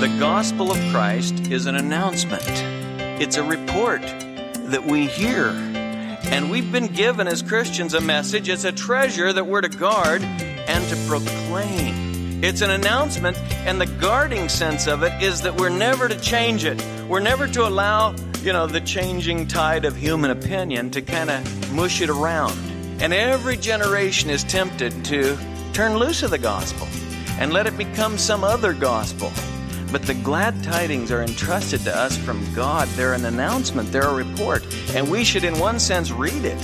The gospel of Christ is an announcement, it's a report that we hear. And we've been given as Christians a message. It's a treasure that we're to guard and to proclaim. It's an announcement, and the guarding sense of it is that we're never to change it. We're never to allow, you know, the changing tide of human opinion to kind of mush it around. And every generation is tempted to turn loose of the gospel and let it become some other gospel. But the glad tidings are entrusted to us from God. They're an announcement, they're a report. And we should, in one sense, read it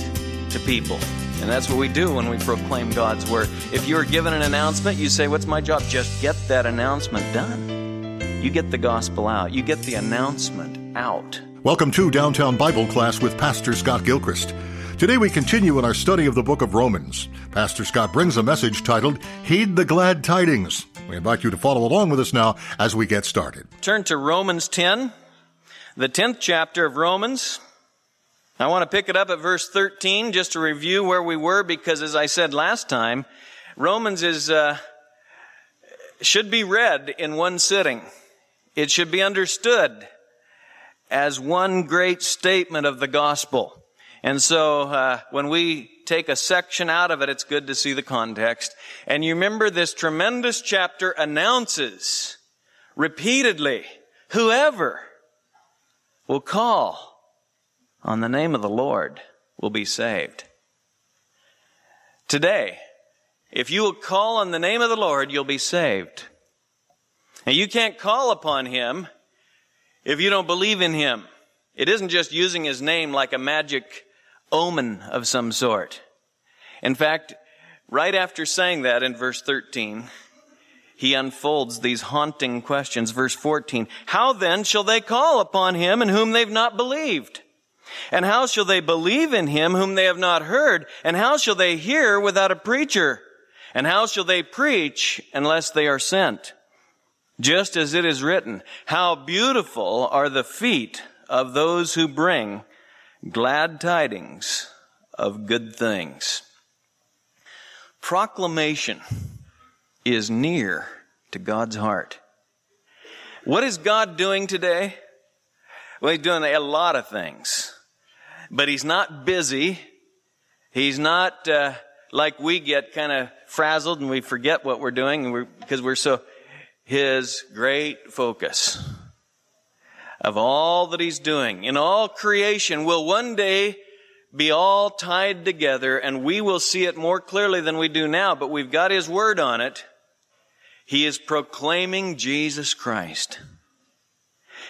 to people. And that's what we do when we proclaim God's word. If you're given an announcement, you say, What's my job? Just get that announcement done. You get the gospel out, you get the announcement out. Welcome to Downtown Bible Class with Pastor Scott Gilchrist. Today we continue in our study of the book of Romans. Pastor Scott brings a message titled, Heed the Glad Tidings. We invite you to follow along with us now as we get started. Turn to Romans 10, the 10th chapter of Romans. I want to pick it up at verse 13 just to review where we were because as I said last time, Romans is, uh, should be read in one sitting. It should be understood as one great statement of the gospel. And so uh, when we take a section out of it, it's good to see the context. And you remember this tremendous chapter announces repeatedly whoever will call on the name of the Lord will be saved. Today, if you will call on the name of the Lord, you'll be saved. And you can't call upon Him if you don't believe in Him. It isn't just using His name like a magic omen of some sort. In fact, right after saying that in verse 13, he unfolds these haunting questions. Verse 14, how then shall they call upon him in whom they've not believed? And how shall they believe in him whom they have not heard? And how shall they hear without a preacher? And how shall they preach unless they are sent? Just as it is written, how beautiful are the feet of those who bring glad tidings of good things. Proclamation is near to God's heart. What is God doing today? Well, He's doing a lot of things. But He's not busy. He's not uh, like we get kind of frazzled and we forget what we're doing we're, because we're so. His great focus of all that he's doing in all creation will one day be all tied together and we will see it more clearly than we do now, but we've got his word on it. He is proclaiming Jesus Christ.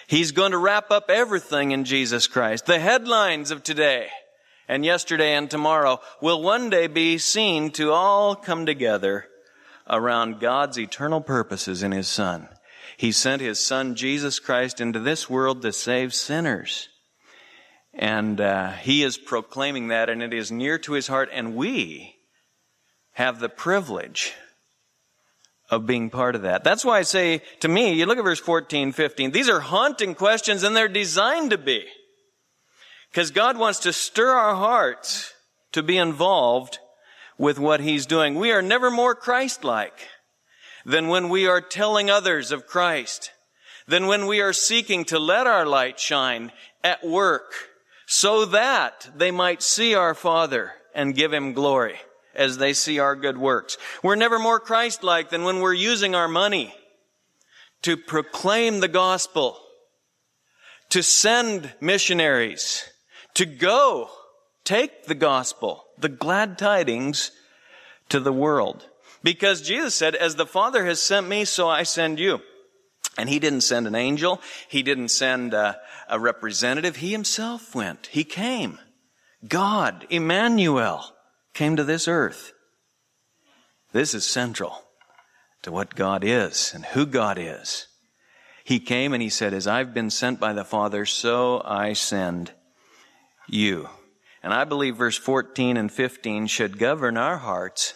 He's going to wrap up everything in Jesus Christ. The headlines of today and yesterday and tomorrow will one day be seen to all come together around God's eternal purposes in His Son. He sent His Son, Jesus Christ, into this world to save sinners. And uh, He is proclaiming that, and it is near to His heart, and we have the privilege of being part of that. That's why I say to me, you look at verse 14, 15, these are haunting questions, and they're designed to be. Because God wants to stir our hearts to be involved with what He's doing. We are never more Christ-like than when we are telling others of Christ, than when we are seeking to let our light shine at work so that they might see our Father and give Him glory as they see our good works. We're never more Christ-like than when we're using our money to proclaim the gospel, to send missionaries, to go take the gospel, the glad tidings to the world. Because Jesus said, as the Father has sent me, so I send you. And he didn't send an angel. He didn't send a, a representative. He himself went. He came. God, Emmanuel, came to this earth. This is central to what God is and who God is. He came and he said, as I've been sent by the Father, so I send you. And I believe verse 14 and 15 should govern our hearts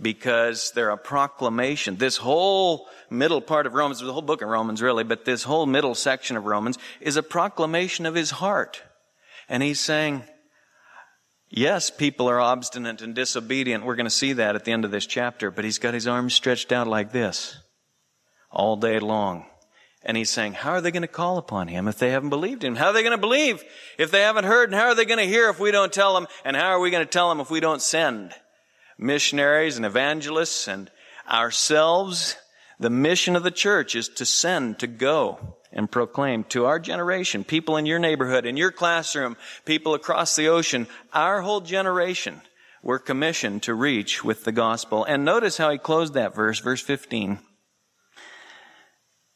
because they're a proclamation. This whole middle part of Romans, the whole book of Romans really, but this whole middle section of Romans is a proclamation of his heart. And he's saying, yes, people are obstinate and disobedient. We're going to see that at the end of this chapter, but he's got his arms stretched out like this all day long. And he's saying, how are they going to call upon him if they haven't believed him? How are they going to believe if they haven't heard? And how are they going to hear if we don't tell them? And how are we going to tell them if we don't send missionaries and evangelists and ourselves? The mission of the church is to send, to go and proclaim to our generation, people in your neighborhood, in your classroom, people across the ocean, our whole generation, we're commissioned to reach with the gospel. And notice how he closed that verse, verse 15.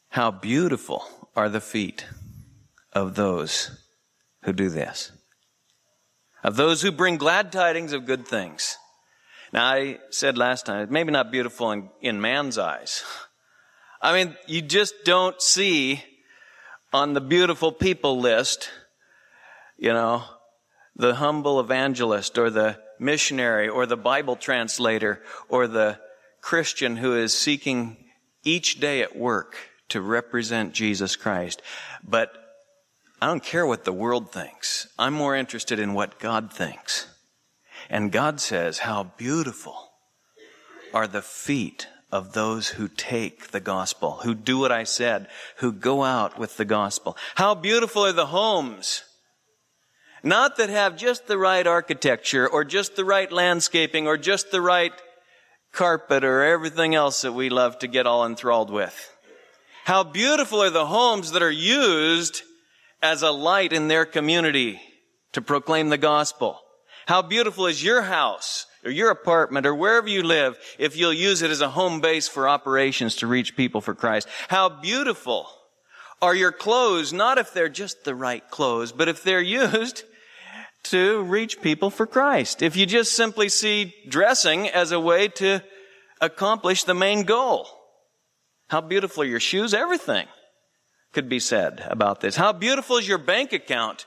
How beautiful are the feet of those who do this. Of those who bring glad tidings of good things. Now, I said last time, maybe not beautiful in, in man's eyes. I mean, you just don't see on the beautiful people list, you know, the humble evangelist or the missionary or the Bible translator or the Christian who is seeking each day at work to represent Jesus Christ. But I don't care what the world thinks. I'm more interested in what God thinks. And God says, how beautiful are the feet of those who take the gospel, who do what I said, who go out with the gospel. How beautiful are the homes. Not that have just the right architecture or just the right landscaping or just the right carpet or everything else that we love to get all enthralled with. How beautiful are the homes that are used as a light in their community to proclaim the gospel. How beautiful is your house or your apartment or wherever you live if you'll use it as a home base for operations to reach people for Christ. How beautiful are your clothes, not if they're just the right clothes, but if they're used to reach people for Christ. If you just simply see dressing as a way to accomplish the main goal. How beautiful are your shoes? Everything could be said about this. How beautiful is your bank account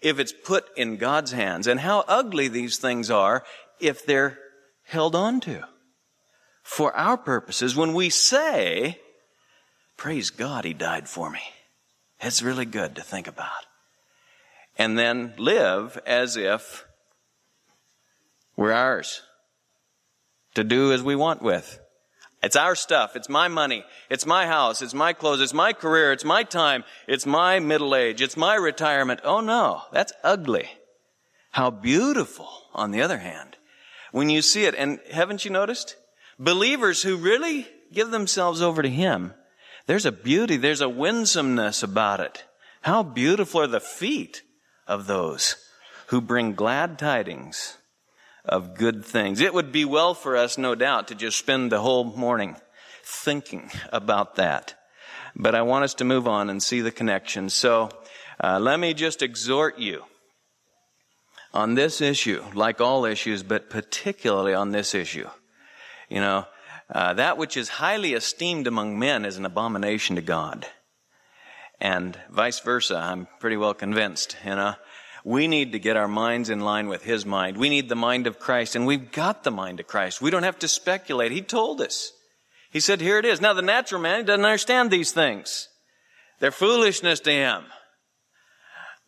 if it's put in God's hands? And how ugly these things are if they're held on to. For our purposes, when we say, praise God, He died for me. It's really good to think about. And then live as if we're ours to do as we want with. It's our stuff. It's my money. It's my house. It's my clothes. It's my career. It's my time. It's my middle age. It's my retirement. Oh no, that's ugly. How beautiful, on the other hand, when you see it. And haven't you noticed? Believers who really give themselves over to Him, there's a beauty, there's a winsomeness about it. How beautiful are the feet of those who bring glad tidings of good things. It would be well for us, no doubt, to just spend the whole morning thinking about that. But I want us to move on and see the connection. So uh, let me just exhort you on this issue, like all issues, but particularly on this issue. You know, uh, that which is highly esteemed among men is an abomination to God. And vice versa, I'm pretty well convinced, you know. We need to get our minds in line with His mind. We need the mind of Christ, and we've got the mind of Christ. We don't have to speculate. He told us. He said, here it is. Now the natural man, doesn't understand these things. They're foolishness to him.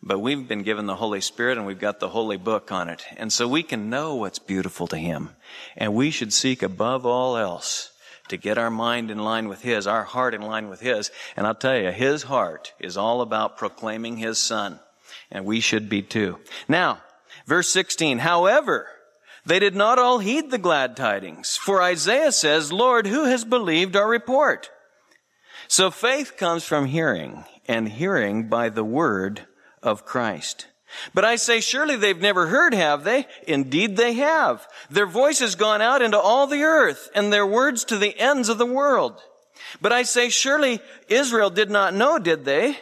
But we've been given the Holy Spirit and we've got the Holy Book on it. And so we can know what's beautiful to Him. And we should seek above all else to get our mind in line with His, our heart in line with His. And I'll tell you, His heart is all about proclaiming His Son and we should be too. Now, verse 16, however, they did not all heed the glad tidings, for Isaiah says, Lord, who has believed our report? So faith comes from hearing, and hearing by the word of Christ. But I say, surely they've never heard, have they? Indeed they have. Their voice has gone out into all the earth, and their words to the ends of the world. But I say, surely Israel did not know, did they?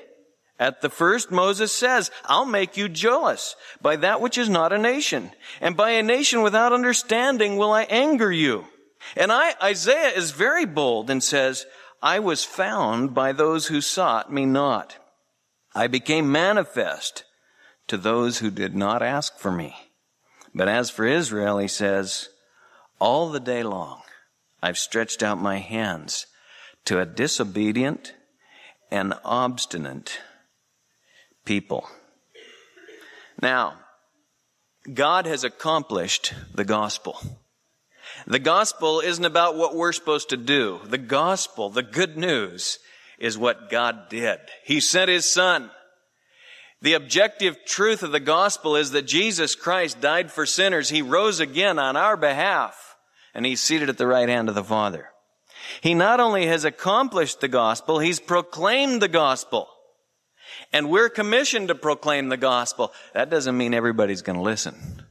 At the first, Moses says, I'll make you jealous by that which is not a nation. And by a nation without understanding will I anger you. And I, Isaiah is very bold and says, I was found by those who sought me not. I became manifest to those who did not ask for me. But as for Israel, he says, all the day long I've stretched out my hands to a disobedient and obstinate people. Now, God has accomplished the gospel. The gospel isn't about what we're supposed to do. The gospel, the good news, is what God did. He sent His Son. The objective truth of the gospel is that Jesus Christ died for sinners. He rose again on our behalf, and He's seated at the right hand of the Father. He not only has accomplished the gospel, He's proclaimed the gospel. And we're commissioned to proclaim the gospel. That doesn't mean everybody's going to listen.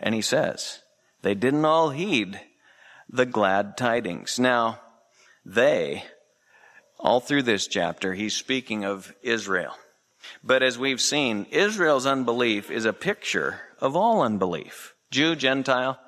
And He says, they didn't all heed the glad tidings. Now, they, all through this chapter, he's speaking of Israel. But as we've seen, Israel's unbelief is a picture of all unbelief. Jew, Gentile,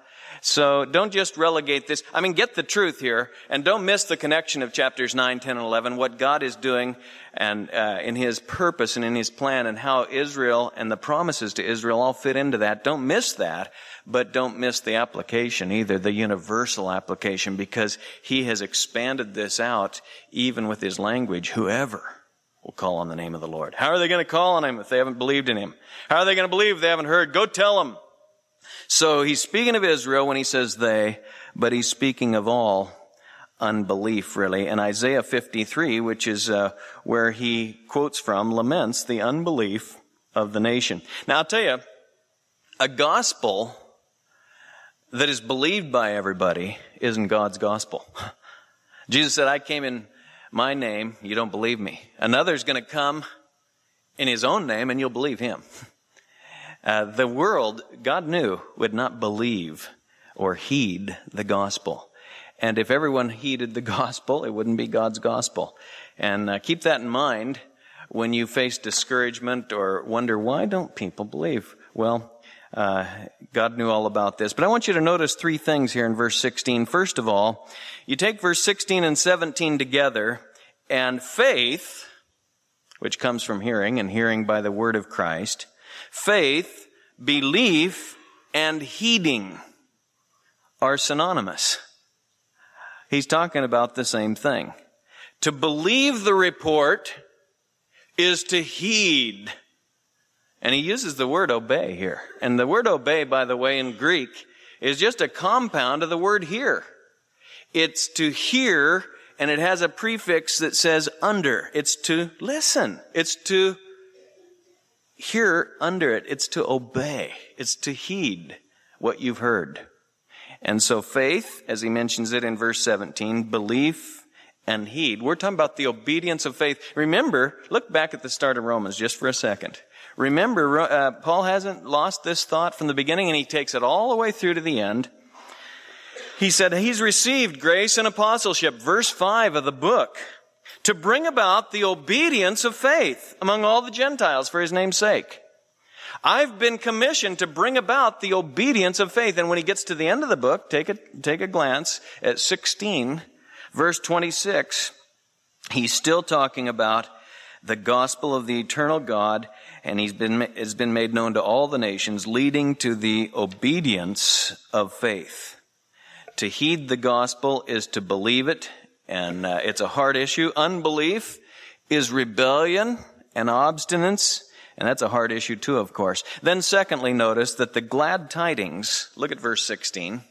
so don't just relegate this. I mean, get the truth here and don't miss the connection of chapters 9, 10, and 11, what God is doing and uh, in His purpose and in His plan and how Israel and the promises to Israel all fit into that. Don't miss that, but don't miss the application either, the universal application, because He has expanded this out even with His language. Whoever will call on the name of the Lord. How are they going to call on Him if they haven't believed in Him? How are they going to believe if they haven't heard? Go tell them. So he's speaking of Israel when he says they, but he's speaking of all unbelief, really. And Isaiah 53, which is uh, where he quotes from, laments the unbelief of the nation. Now, I'll tell you, a gospel that is believed by everybody isn't God's gospel. Jesus said, I came in my name, you don't believe me. Another's going to come in his own name, and you'll believe him. Uh, the world, God knew, would not believe or heed the gospel. And if everyone heeded the gospel, it wouldn't be God's gospel. And uh, keep that in mind when you face discouragement or wonder, why don't people believe? Well, uh, God knew all about this. But I want you to notice three things here in verse 16. First of all, you take verse 16 and 17 together, and faith, which comes from hearing, and hearing by the word of Christ, Faith, belief, and heeding are synonymous. He's talking about the same thing. To believe the report is to heed. And he uses the word obey here. And the word obey, by the way, in Greek is just a compound of the word hear. It's to hear and it has a prefix that says under. It's to listen. It's to hear under it, it's to obey. It's to heed what you've heard. And so faith, as he mentions it in verse 17, belief and heed. We're talking about the obedience of faith. Remember, look back at the start of Romans just for a second. Remember, uh, Paul hasn't lost this thought from the beginning and he takes it all the way through to the end. He said he's received grace and apostleship. Verse 5 of the book to bring about the obedience of faith among all the Gentiles for his name's sake. I've been commissioned to bring about the obedience of faith. And when he gets to the end of the book, take a, take a glance at 16, verse 26. He's still talking about the gospel of the eternal God, and he's been, has been made known to all the nations, leading to the obedience of faith. To heed the gospel is to believe it and uh, it's a hard issue. Unbelief is rebellion and obstinance, and that's a hard issue too, of course. Then secondly, notice that the glad tidings, look at verse 16.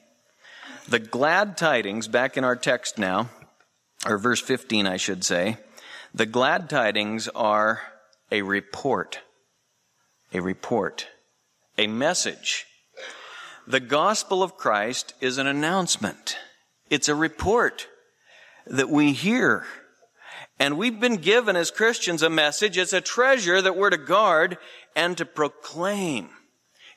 The glad tidings, back in our text now, or verse 15, I should say, the glad tidings are a report. A report. A message. The gospel of Christ is an announcement. It's a report that we hear. And we've been given as Christians a message. It's a treasure that we're to guard and to proclaim.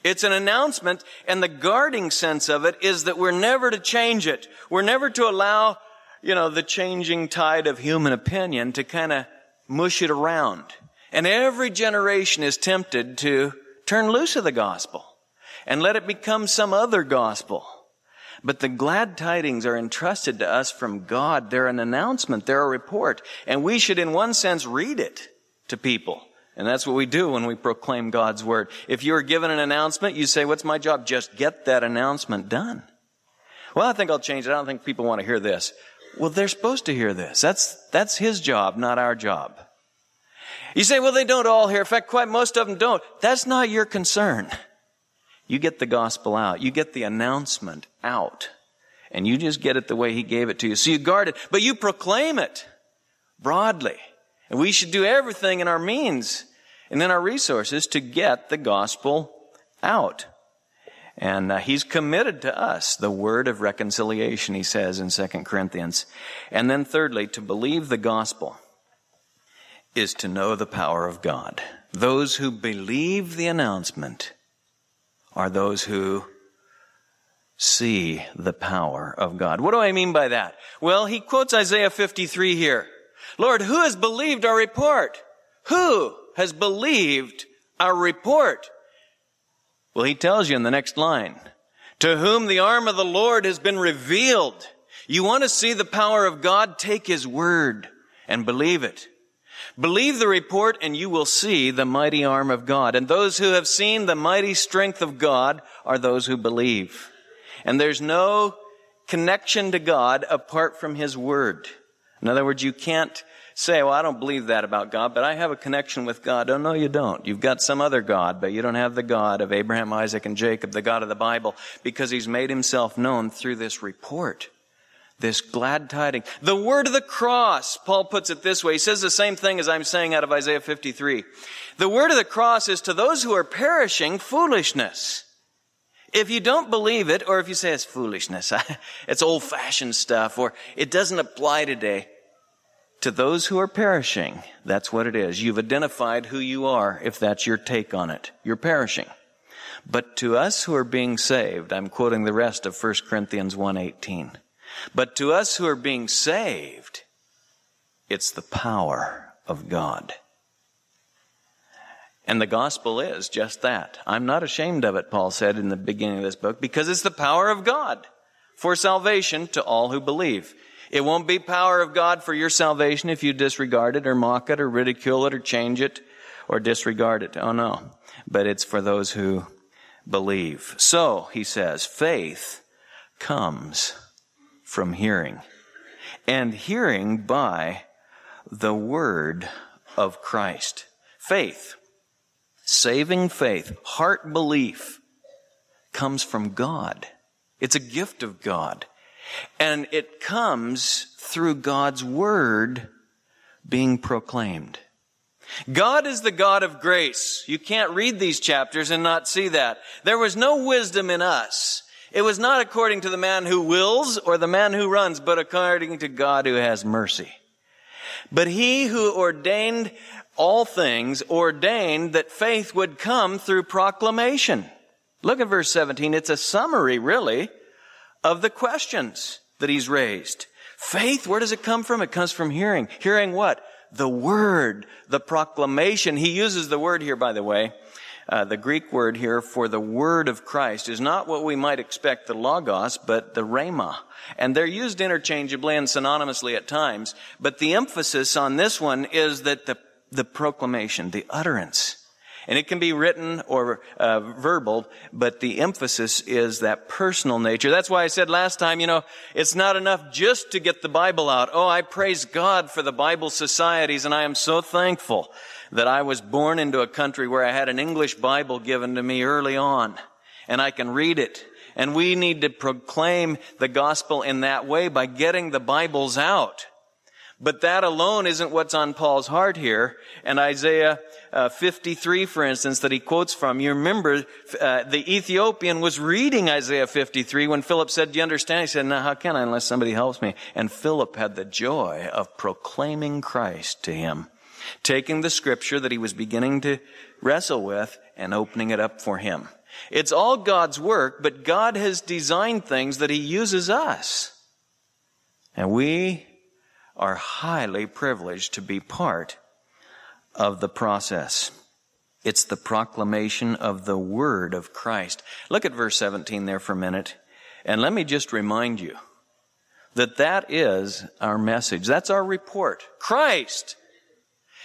It's an announcement, and the guarding sense of it is that we're never to change it. We're never to allow, you know, the changing tide of human opinion to kind of mush it around. And every generation is tempted to turn loose of the gospel and let it become some other gospel. But the glad tidings are entrusted to us from God. They're an announcement. They're a report. And we should, in one sense, read it to people. And that's what we do when we proclaim God's word. If you're given an announcement, you say, what's my job? Just get that announcement done. Well, I think I'll change it. I don't think people want to hear this. Well, they're supposed to hear this. That's, that's his job, not our job. You say, well, they don't all hear. In fact, quite most of them don't. That's not your concern. You get the gospel out. You get the announcement out. And you just get it the way he gave it to you. So you guard it, but you proclaim it broadly. And we should do everything in our means and in our resources to get the gospel out. And uh, he's committed to us the word of reconciliation, he says in 2 Corinthians. And then thirdly, to believe the gospel is to know the power of God. Those who believe the announcement are those who see the power of God. What do I mean by that? Well, he quotes Isaiah 53 here. Lord, who has believed our report? Who has believed our report? Well, he tells you in the next line, to whom the arm of the Lord has been revealed. You want to see the power of God? Take his word and believe it. Believe the report and you will see the mighty arm of God. And those who have seen the mighty strength of God are those who believe. And there's no connection to God apart from His Word. In other words, you can't say, well, I don't believe that about God, but I have a connection with God. Oh, no, you don't. You've got some other God, but you don't have the God of Abraham, Isaac, and Jacob, the God of the Bible, because He's made Himself known through this report. This glad tiding. The word of the cross, Paul puts it this way. He says the same thing as I'm saying out of Isaiah 53. The word of the cross is to those who are perishing foolishness. If you don't believe it, or if you say it's foolishness, it's old fashioned stuff, or it doesn't apply today, to those who are perishing, that's what it is. You've identified who you are if that's your take on it. You're perishing. But to us who are being saved, I'm quoting the rest of 1 Corinthians 1:18. But to us who are being saved, it's the power of God. And the gospel is just that. I'm not ashamed of it, Paul said in the beginning of this book, because it's the power of God for salvation to all who believe. It won't be power of God for your salvation if you disregard it or mock it or ridicule it or change it or disregard it. Oh no. But it's for those who believe. So, he says, faith comes from hearing and hearing by the word of Christ. Faith Saving faith, heart belief, comes from God. It's a gift of God. And it comes through God's word being proclaimed. God is the God of grace. You can't read these chapters and not see that. There was no wisdom in us. It was not according to the man who wills or the man who runs, but according to God who has mercy. But he who ordained all things ordained that faith would come through proclamation. Look at verse 17. It's a summary, really, of the questions that he's raised. Faith, where does it come from? It comes from hearing. Hearing what? The word, the proclamation. He uses the word here, by the way. Uh, the Greek word here for the word of Christ is not what we might expect the logos, but the rhema. And they're used interchangeably and synonymously at times, but the emphasis on this one is that the the proclamation, the utterance. And it can be written or uh, verbal, but the emphasis is that personal nature. That's why I said last time, you know, it's not enough just to get the Bible out. Oh, I praise God for the Bible societies, and I am so thankful that I was born into a country where I had an English Bible given to me early on, and I can read it. And we need to proclaim the gospel in that way by getting the Bibles out. But that alone isn't what's on Paul's heart here. And Isaiah uh, 53, for instance, that he quotes from, you remember uh, the Ethiopian was reading Isaiah 53 when Philip said, Do you understand? He said, No, how can I unless somebody helps me? And Philip had the joy of proclaiming Christ to him, taking the scripture that he was beginning to wrestle with and opening it up for him. It's all God's work, but God has designed things that he uses us. And we are highly privileged to be part of the process. It's the proclamation of the word of Christ. Look at verse 17 there for a minute. And let me just remind you that that is our message. That's our report. Christ.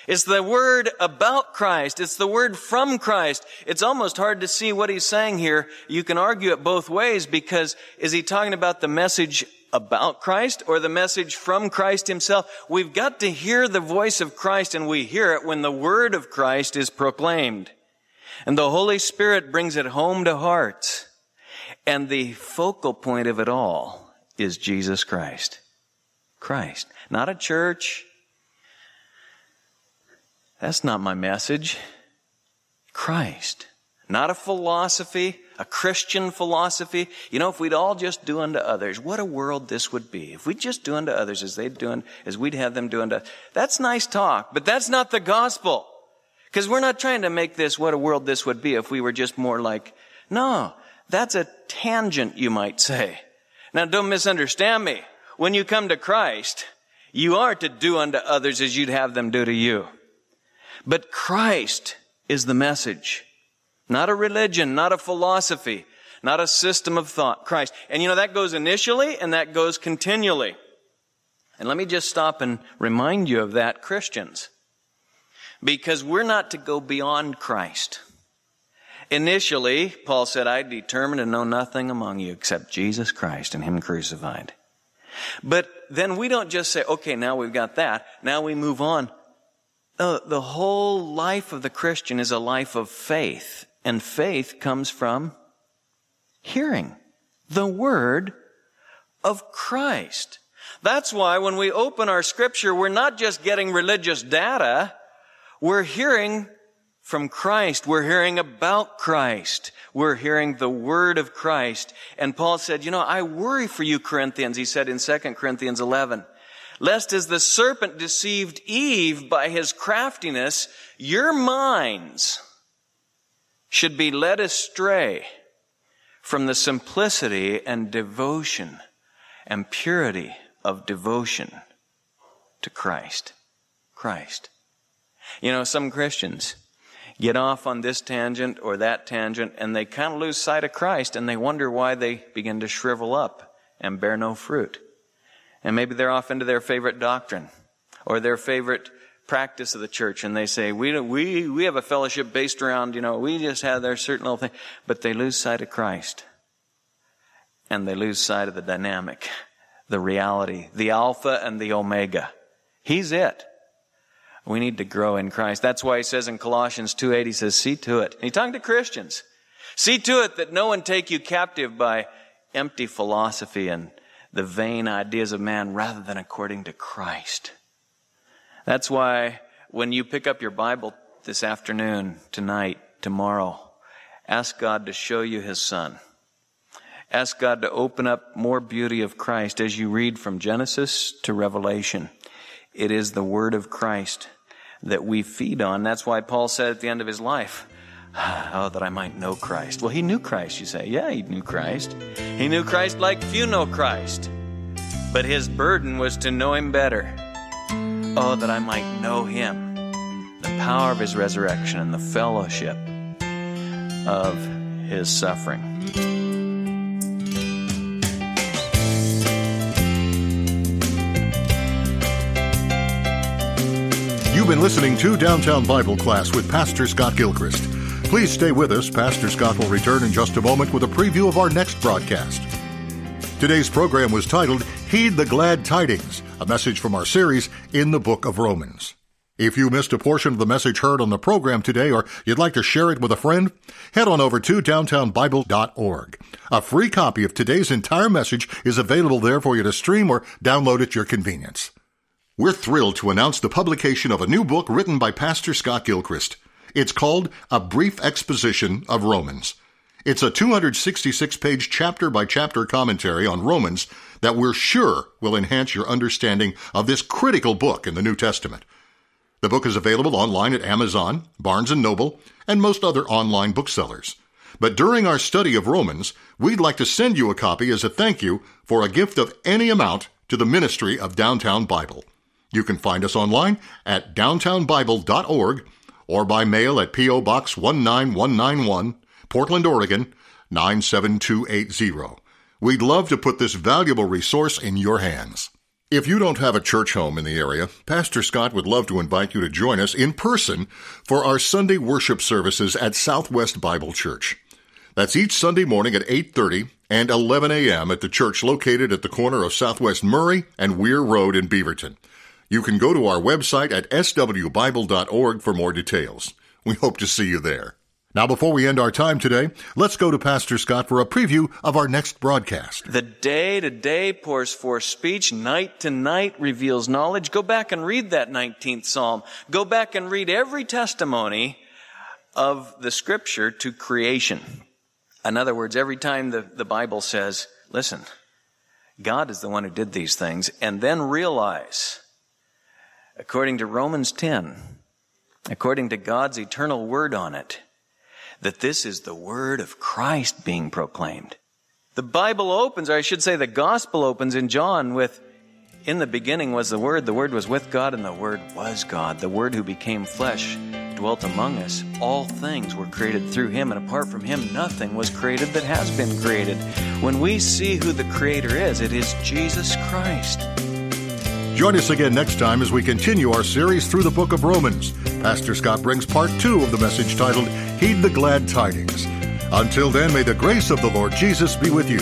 It's the word about Christ. It's the word from Christ. It's almost hard to see what he's saying here. You can argue it both ways because is he talking about the message about Christ or the message from Christ himself. We've got to hear the voice of Christ and we hear it when the word of Christ is proclaimed. And the Holy Spirit brings it home to hearts. And the focal point of it all is Jesus Christ. Christ. Not a church, That's not my message. Christ. Not a philosophy, a Christian philosophy. You know, if we'd all just do unto others, what a world this would be. If we just do unto others as they'd do, as we'd have them do unto us. That's nice talk, but that's not the gospel. Because we're not trying to make this what a world this would be if we were just more like, no, that's a tangent, you might say. Now don't misunderstand me. When you come to Christ, you are to do unto others as you'd have them do to you. But Christ is the message. Not a religion, not a philosophy, not a system of thought. Christ. And you know, that goes initially and that goes continually. And let me just stop and remind you of that, Christians. Because we're not to go beyond Christ. Initially, Paul said, I determined to know nothing among you except Jesus Christ and Him crucified. But then we don't just say, okay, now we've got that. Now we move on. The, whole life of the Christian is a life of faith. And faith comes from hearing the word of Christ. That's why when we open our scripture, we're not just getting religious data. We're hearing from Christ. We're hearing about Christ. We're hearing the word of Christ. And Paul said, you know, I worry for you, Corinthians, he said in 2 Corinthians 11, lest as the serpent deceived Eve by his craftiness, your minds should be led astray from the simplicity and devotion and purity of devotion to Christ. Christ. You know, some Christians, get off on this tangent or that tangent and they kind of lose sight of Christ and they wonder why they begin to shrivel up and bear no fruit. And maybe they're off into their favorite doctrine or their favorite practice of the church and they say, we, we, we have a fellowship based around, you know, we just have their certain little thing, but they lose sight of Christ and they lose sight of the dynamic, the reality, the Alpha and the Omega. He's it. We need to grow in Christ. That's why he says in Colossians 2.8, he says, see to it. And he's talking to Christians. See to it that no one take you captive by empty philosophy and the vain ideas of man rather than according to Christ. That's why when you pick up your Bible this afternoon, tonight, tomorrow, ask God to show you his son. Ask God to open up more beauty of Christ as you read from Genesis to Revelation. It is the word of Christ that we feed on. That's why Paul said at the end of his life, Oh, that I might know Christ. Well, he knew Christ, you say. Yeah, he knew Christ. He knew Christ like few know Christ. But his burden was to know him better. Oh, that I might know him, the power of his resurrection and the fellowship of his suffering. You've been listening to Downtown Bible Class with Pastor Scott Gilchrist. Please stay with us. Pastor Scott will return in just a moment with a preview of our next broadcast. Today's program was titled Heed the Glad Tidings, a message from our series in the book of Romans. If you missed a portion of the message heard on the program today or you'd like to share it with a friend, head on over to downtownbible.org. A free copy of today's entire message is available there for you to stream or download at your convenience. We're thrilled to announce the publication of a new book written by Pastor Scott Gilchrist. It's called A Brief Exposition of Romans. It's a 266 page chapter by chapter commentary on Romans that we're sure will enhance your understanding of this critical book in the New Testament. The book is available online at Amazon, Barnes & Noble, and most other online booksellers. But during our study of Romans, we'd like to send you a copy as a thank you for a gift of any amount to the ministry of Downtown Bible. You can find us online at downtownbible.org or by mail at P.O. Box 19191, Portland, Oregon 97280. We'd love to put this valuable resource in your hands. If you don't have a church home in the area, Pastor Scott would love to invite you to join us in person for our Sunday worship services at Southwest Bible Church. That's each Sunday morning at 8:30 and 11 a.m. at the church located at the corner of Southwest Murray and Weir Road in Beaverton. You can go to our website at swbible.org for more details. We hope to see you there. Now, before we end our time today, let's go to Pastor Scott for a preview of our next broadcast. The day to day pours forth speech, night to night reveals knowledge. Go back and read that 19th Psalm. Go back and read every testimony of the scripture to creation. In other words, every time the, the Bible says, listen, God is the one who did these things, and then realize, according to Romans 10, according to God's eternal word on it, that this is the word of Christ being proclaimed. The Bible opens, or I should say the gospel opens in John with, in the beginning was the Word, the Word was with God, and the Word was God. The Word who became flesh dwelt among us. All things were created through Him, and apart from Him, nothing was created that has been created. When we see who the Creator is, it is Jesus Christ. Join us again next time as we continue our series through the book of Romans. Pastor Scott brings part two of the message titled Heed the Glad Tidings. Until then, may the grace of the Lord Jesus be with you.